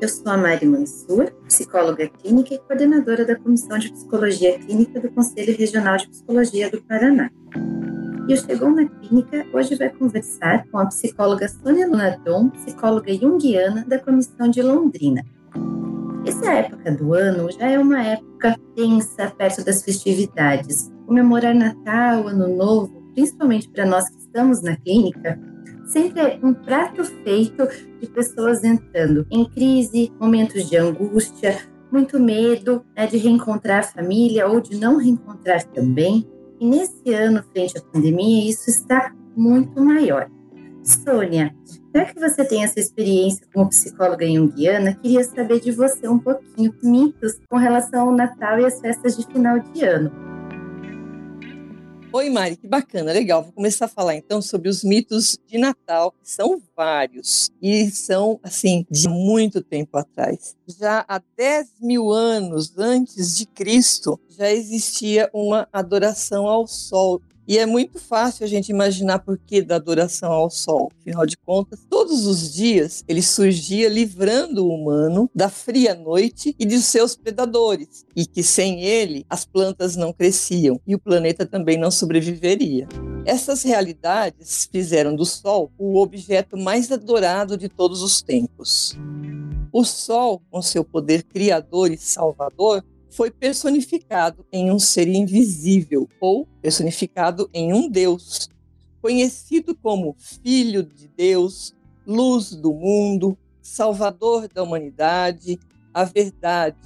Eu sou a Mari Mansur, psicóloga clínica e coordenadora da Comissão de Psicologia Clínica do Conselho Regional de Psicologia do Paraná. E o Chegou na Clínica hoje vai conversar com a psicóloga Sônia Lunaton, psicóloga junguiana da Comissão de Londrina. Essa época do ano já é uma época tensa perto das festividades. Comemorar Natal, Ano Novo, principalmente para nós que estamos na clínica, sempre um prato feito de pessoas entrando em crise, momentos de angústia, muito medo né, de reencontrar a família ou de não reencontrar também. E nesse ano, frente à pandemia, isso está muito maior. Sônia, já que você tem essa experiência como psicóloga junguiana, queria saber de você um pouquinho mitos com relação ao Natal e as festas de final de ano. Oi, Mari, que bacana, legal. Vou começar a falar então sobre os mitos de Natal, que são vários e são, assim, de muito tempo atrás. Já há 10 mil anos antes de Cristo, já existia uma adoração ao sol e é muito fácil a gente imaginar por que da adoração ao sol. Afinal de contas, todos os dias ele surgia livrando o humano da fria noite e de seus predadores, e que sem ele as plantas não cresciam e o planeta também não sobreviveria. Essas realidades fizeram do Sol o objeto mais adorado de todos os tempos. O Sol, com seu poder criador e salvador, foi personificado em um ser invisível ou personificado em um Deus, conhecido como Filho de Deus, Luz do mundo, Salvador da humanidade, a Verdade.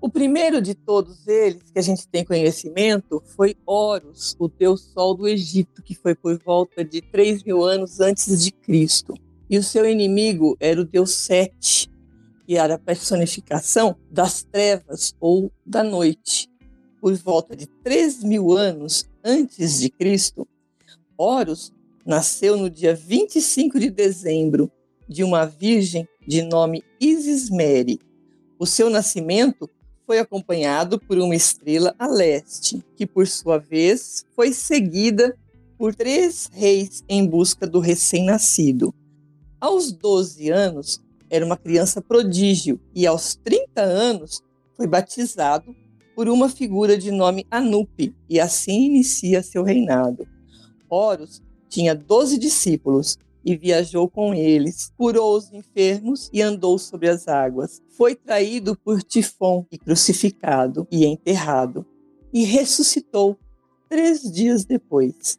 O primeiro de todos eles que a gente tem conhecimento foi Horus, o deus sol do Egito, que foi por volta de 3 mil anos antes de Cristo. E o seu inimigo era o deus Sete, que era a personificação das trevas ou da noite. Por volta de 3 mil anos antes de Cristo, Horus nasceu no dia 25 de dezembro de uma virgem de nome Isismere. O seu nascimento foi acompanhado por uma estrela a leste, que por sua vez foi seguida por três reis em busca do recém-nascido. Aos 12 anos, era uma criança prodígio e aos 30 anos foi batizado por uma figura de nome Anupe e assim inicia seu reinado. Horus tinha doze discípulos e viajou com eles, curou os enfermos e andou sobre as águas. Foi traído por Tifon e crucificado e enterrado, e ressuscitou três dias depois.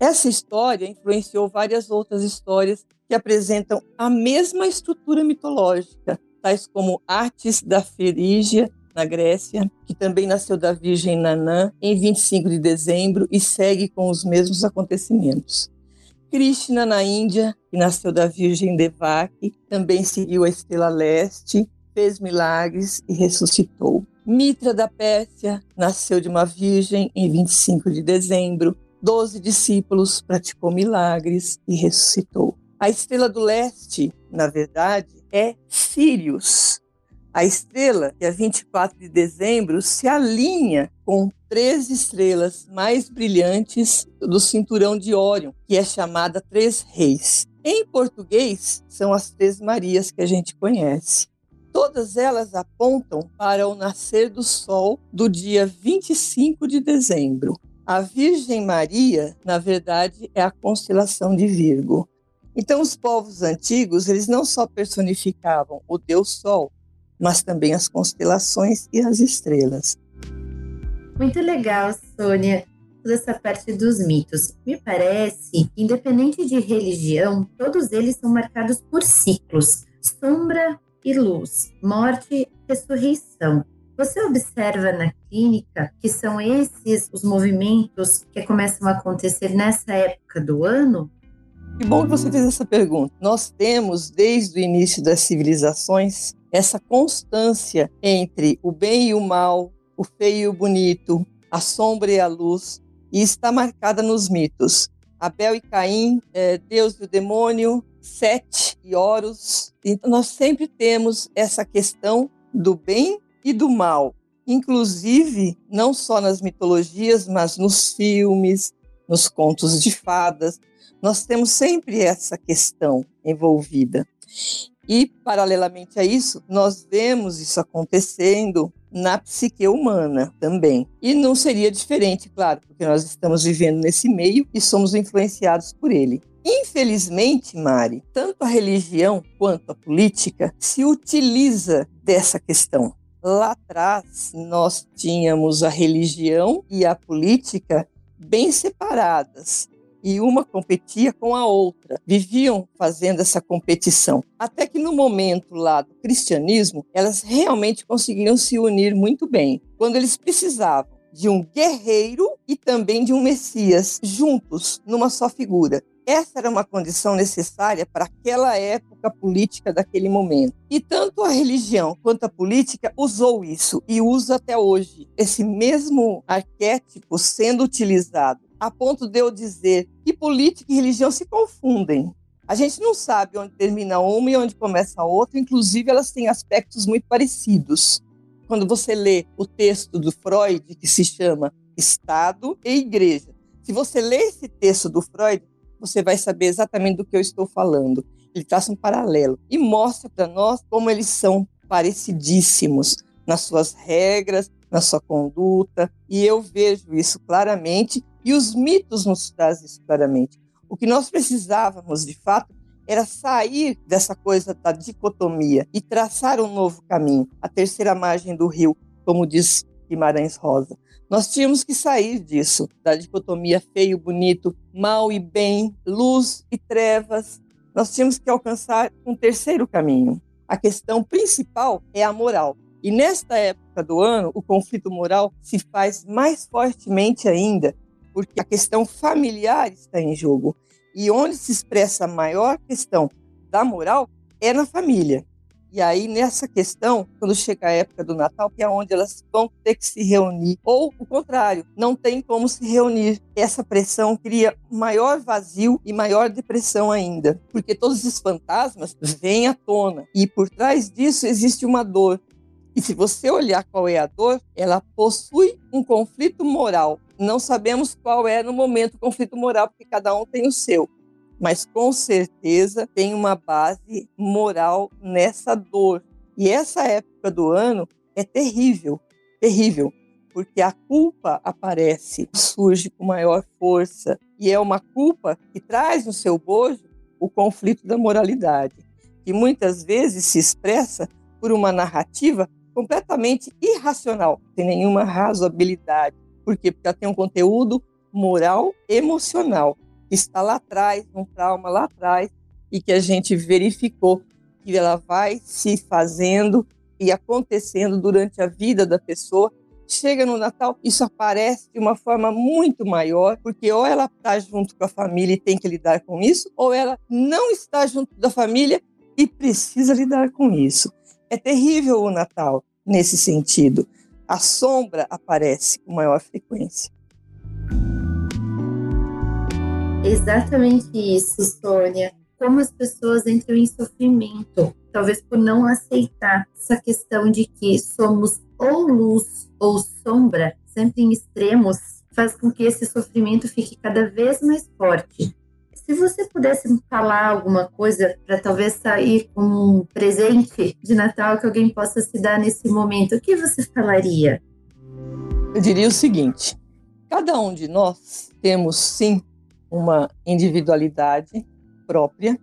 Essa história influenciou várias outras histórias que apresentam a mesma estrutura mitológica, tais como Artes da Ferígia, na Grécia, que também nasceu da Virgem Nanã em 25 de dezembro e segue com os mesmos acontecimentos. Krishna, na Índia, que nasceu da Virgem Devaki, também seguiu a estrela leste, fez milagres ressuscitou. Mitra da Pérsia nasceu de uma virgem em 25 de dezembro. Doze discípulos praticou milagres e ressuscitou. A estrela do leste, na verdade, é Sirius. A estrela, que é 24 de dezembro, se alinha com três estrelas mais brilhantes do cinturão de Órion, que é chamada Três Reis. Em português, são as Três Marias que a gente conhece. Todas elas apontam para o nascer do Sol do dia 25 de dezembro. A Virgem Maria, na verdade, é a constelação de Virgo. Então, os povos antigos, eles não só personificavam o Deus Sol, mas também as constelações e as estrelas. Muito legal, Sônia, toda essa parte dos mitos. Me parece, independente de religião, todos eles são marcados por ciclos: sombra e luz, morte e ressurreição. Você observa na clínica que são esses os movimentos que começam a acontecer nessa época do ano? Que bom que você fez essa pergunta. Nós temos, desde o início das civilizações, essa constância entre o bem e o mal, o feio e o bonito, a sombra e a luz, e está marcada nos mitos. Abel e Caim, é, Deus e o demônio, Sete e Horus. Então, nós sempre temos essa questão do bem e do mal. Inclusive, não só nas mitologias, mas nos filmes, nos contos de fadas, nós temos sempre essa questão envolvida. E, paralelamente a isso, nós vemos isso acontecendo na psique humana também. E não seria diferente, claro, porque nós estamos vivendo nesse meio e somos influenciados por ele. Infelizmente, Mari, tanto a religião quanto a política se utiliza dessa questão. Lá atrás, nós tínhamos a religião e a política bem separadas e uma competia com a outra. Viviam fazendo essa competição. Até que no momento lá do cristianismo, elas realmente conseguiram se unir muito bem. Quando eles precisavam de um guerreiro e também de um Messias juntos numa só figura. Essa era uma condição necessária para aquela época política daquele momento. E tanto a religião quanto a política usou isso e usa até hoje esse mesmo arquétipo sendo utilizado a ponto de eu dizer que política e religião se confundem. A gente não sabe onde termina uma e onde começa a outra, inclusive elas têm aspectos muito parecidos. Quando você lê o texto do Freud, que se chama Estado e Igreja, se você lê esse texto do Freud, você vai saber exatamente do que eu estou falando. Ele traça um paralelo e mostra para nós como eles são parecidíssimos nas suas regras, na sua conduta, e eu vejo isso claramente e os mitos nos trazem isso claramente. O que nós precisávamos, de fato, era sair dessa coisa da dicotomia e traçar um novo caminho, a terceira margem do rio, como diz Guimarães Rosa. Nós tínhamos que sair disso, da dicotomia feio, bonito, mal e bem, luz e trevas. Nós tínhamos que alcançar um terceiro caminho. A questão principal é a moral. E nesta época do ano, o conflito moral se faz mais fortemente ainda, porque a questão familiar está em jogo. E onde se expressa a maior questão da moral é na família. E aí, nessa questão, quando chega a época do Natal, que é onde elas vão ter que se reunir, ou o contrário, não tem como se reunir. Essa pressão cria maior vazio e maior depressão ainda, porque todos esses fantasmas vêm à tona. E por trás disso existe uma dor. E se você olhar qual é a dor, ela possui um conflito moral não sabemos qual é no momento o conflito moral, porque cada um tem o seu. Mas com certeza tem uma base moral nessa dor. E essa época do ano é terrível, terrível, porque a culpa aparece, surge com maior força. E é uma culpa que traz no seu bojo o conflito da moralidade, que muitas vezes se expressa por uma narrativa completamente irracional, sem nenhuma razoabilidade por quê? Porque ela tem um conteúdo moral, emocional, que está lá atrás, um trauma lá atrás, e que a gente verificou que ela vai se fazendo e acontecendo durante a vida da pessoa. Chega no Natal, isso aparece de uma forma muito maior, porque ou ela está junto com a família e tem que lidar com isso, ou ela não está junto da família e precisa lidar com isso. É terrível o Natal nesse sentido a sombra aparece com maior frequência. Exatamente isso, Sônia. Como as pessoas entram em sofrimento, talvez por não aceitar essa questão de que somos ou luz ou sombra, sempre em extremos, faz com que esse sofrimento fique cada vez mais forte. Se você pudesse falar alguma coisa para talvez sair com um presente de Natal que alguém possa se dar nesse momento, o que você falaria? Eu diria o seguinte: cada um de nós temos sim uma individualidade própria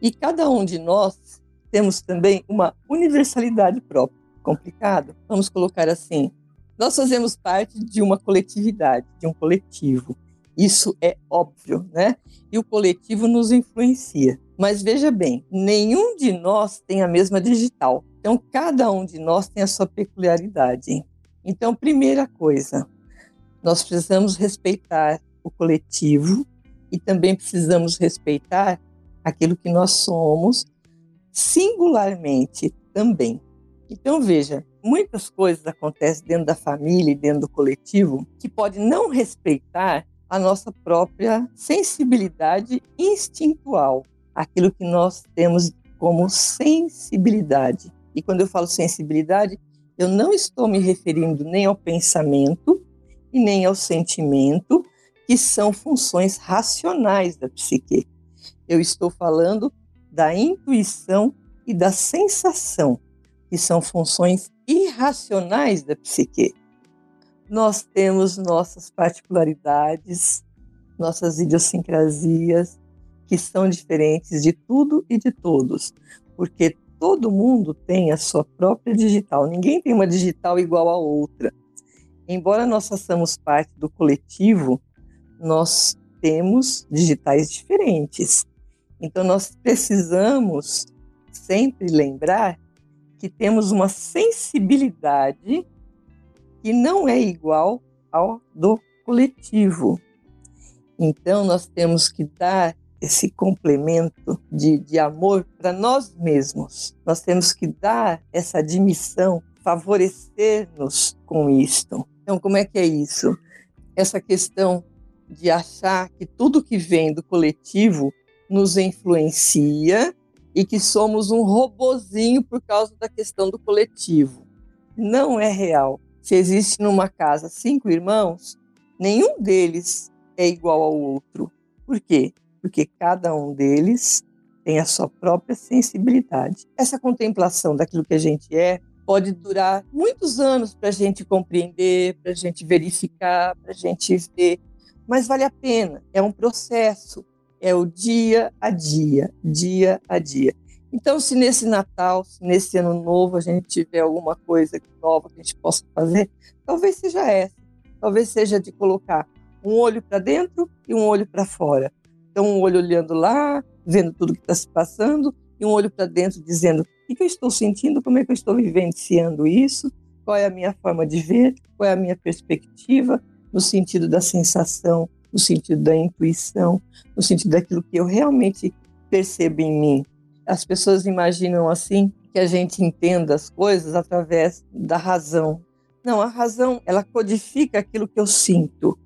e cada um de nós temos também uma universalidade própria. Complicado? Vamos colocar assim: nós fazemos parte de uma coletividade, de um coletivo. Isso é óbvio, né? E o coletivo nos influencia. Mas veja bem, nenhum de nós tem a mesma digital. Então, cada um de nós tem a sua peculiaridade. Então, primeira coisa, nós precisamos respeitar o coletivo e também precisamos respeitar aquilo que nós somos singularmente também. Então, veja, muitas coisas acontecem dentro da família e dentro do coletivo que pode não respeitar a nossa própria sensibilidade instintual, aquilo que nós temos como sensibilidade. E quando eu falo sensibilidade, eu não estou me referindo nem ao pensamento e nem ao sentimento, que são funções racionais da psique. Eu estou falando da intuição e da sensação, que são funções irracionais da psique. Nós temos nossas particularidades, nossas idiosincrasias, que são diferentes de tudo e de todos, porque todo mundo tem a sua própria digital, ninguém tem uma digital igual a outra. Embora nós façamos parte do coletivo, nós temos digitais diferentes. Então, nós precisamos sempre lembrar que temos uma sensibilidade que não é igual ao do coletivo. Então, nós temos que dar esse complemento de, de amor para nós mesmos. Nós temos que dar essa admissão, favorecer-nos com isto. Então, como é que é isso? Essa questão de achar que tudo que vem do coletivo nos influencia e que somos um robozinho por causa da questão do coletivo. Não é real. Se existe numa casa cinco irmãos, nenhum deles é igual ao outro. Por quê? Porque cada um deles tem a sua própria sensibilidade. Essa contemplação daquilo que a gente é pode durar muitos anos para a gente compreender, para a gente verificar, para a gente ver, mas vale a pena. É um processo é o dia a dia, dia a dia. Então, se nesse Natal, se nesse Ano Novo a gente tiver alguma coisa nova que a gente possa fazer, talvez seja essa. Talvez seja de colocar um olho para dentro e um olho para fora. Então, um olho olhando lá, vendo tudo que está se passando, e um olho para dentro dizendo o que eu estou sentindo, como é que eu estou vivenciando isso, qual é a minha forma de ver, qual é a minha perspectiva, no sentido da sensação, no sentido da intuição, no sentido daquilo que eu realmente percebo em mim. As pessoas imaginam assim que a gente entenda as coisas através da razão. Não, a razão, ela codifica aquilo que eu sinto.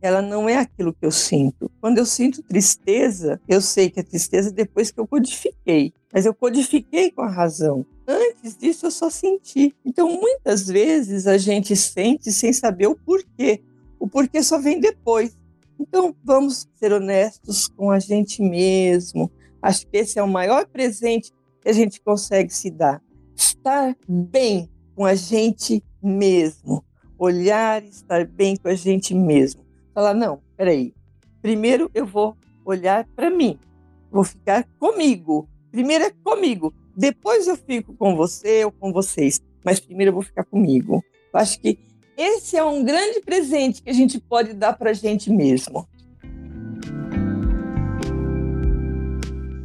Ela não é aquilo que eu sinto. Quando eu sinto tristeza, eu sei que é tristeza depois que eu codifiquei. Mas eu codifiquei com a razão. Antes disso, eu só senti. Então, muitas vezes a gente sente sem saber o porquê. O porquê só vem depois. Então, vamos ser honestos com a gente mesmo. Acho que esse é o maior presente que a gente consegue se dar. Estar bem com a gente mesmo. Olhar e estar bem com a gente mesmo. Falar, não, peraí. Primeiro eu vou olhar para mim. Vou ficar comigo. Primeiro é comigo. Depois eu fico com você ou com vocês. Mas primeiro eu vou ficar comigo. Acho que esse é um grande presente que a gente pode dar para a gente mesmo.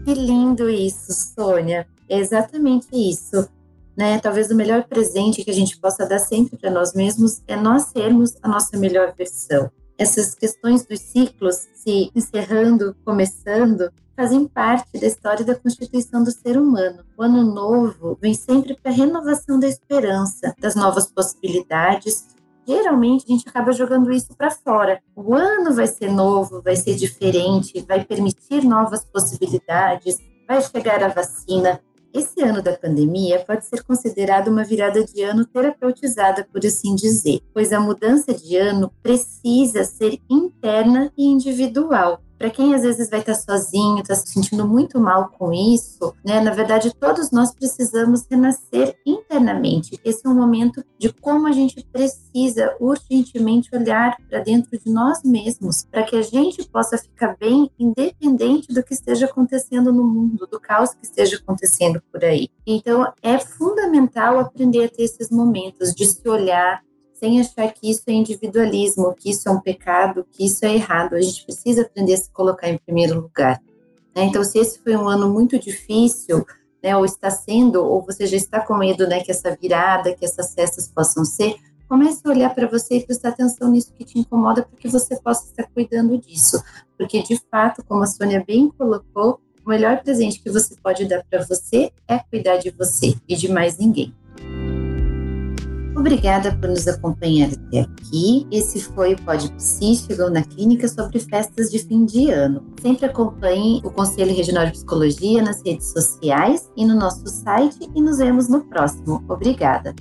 Que lindo isso, Sônia. É exatamente isso. Né? Talvez o melhor presente que a gente possa dar sempre para nós mesmos é nós sermos a nossa melhor versão. Essas questões dos ciclos se encerrando, começando, fazem parte da história da constituição do ser humano. O ano novo vem sempre para a renovação da esperança, das novas possibilidades, geralmente a gente acaba jogando isso para fora. O ano vai ser novo, vai ser diferente, vai permitir novas possibilidades, vai chegar a vacina. Esse ano da pandemia pode ser considerado uma virada de ano terapeutizada, por assim dizer, pois a mudança de ano precisa ser interna e individual para quem às vezes vai estar sozinho, está se sentindo muito mal com isso, né? Na verdade, todos nós precisamos renascer internamente. Esse é um momento de como a gente precisa urgentemente olhar para dentro de nós mesmos, para que a gente possa ficar bem, independente do que esteja acontecendo no mundo, do caos que esteja acontecendo por aí. Então, é fundamental aprender a ter esses momentos de se olhar, sem achar que isso é individualismo, que isso é um pecado, que isso é errado. A gente precisa aprender a se colocar em primeiro lugar. Né? Então, se esse foi um ano muito difícil, né, ou está sendo, ou você já está com medo né, que essa virada, que essas festas possam ser, comece a olhar para você e prestar atenção nisso que te incomoda, para que você possa estar cuidando disso. Porque, de fato, como a Sônia bem colocou, o melhor presente que você pode dar para você é cuidar de você e de mais ninguém. Obrigada por nos acompanhar até aqui. Esse foi o Pod Psi, chegou na clínica sobre festas de fim de ano. Sempre acompanhe o Conselho Regional de Psicologia nas redes sociais e no nosso site e nos vemos no próximo. Obrigada.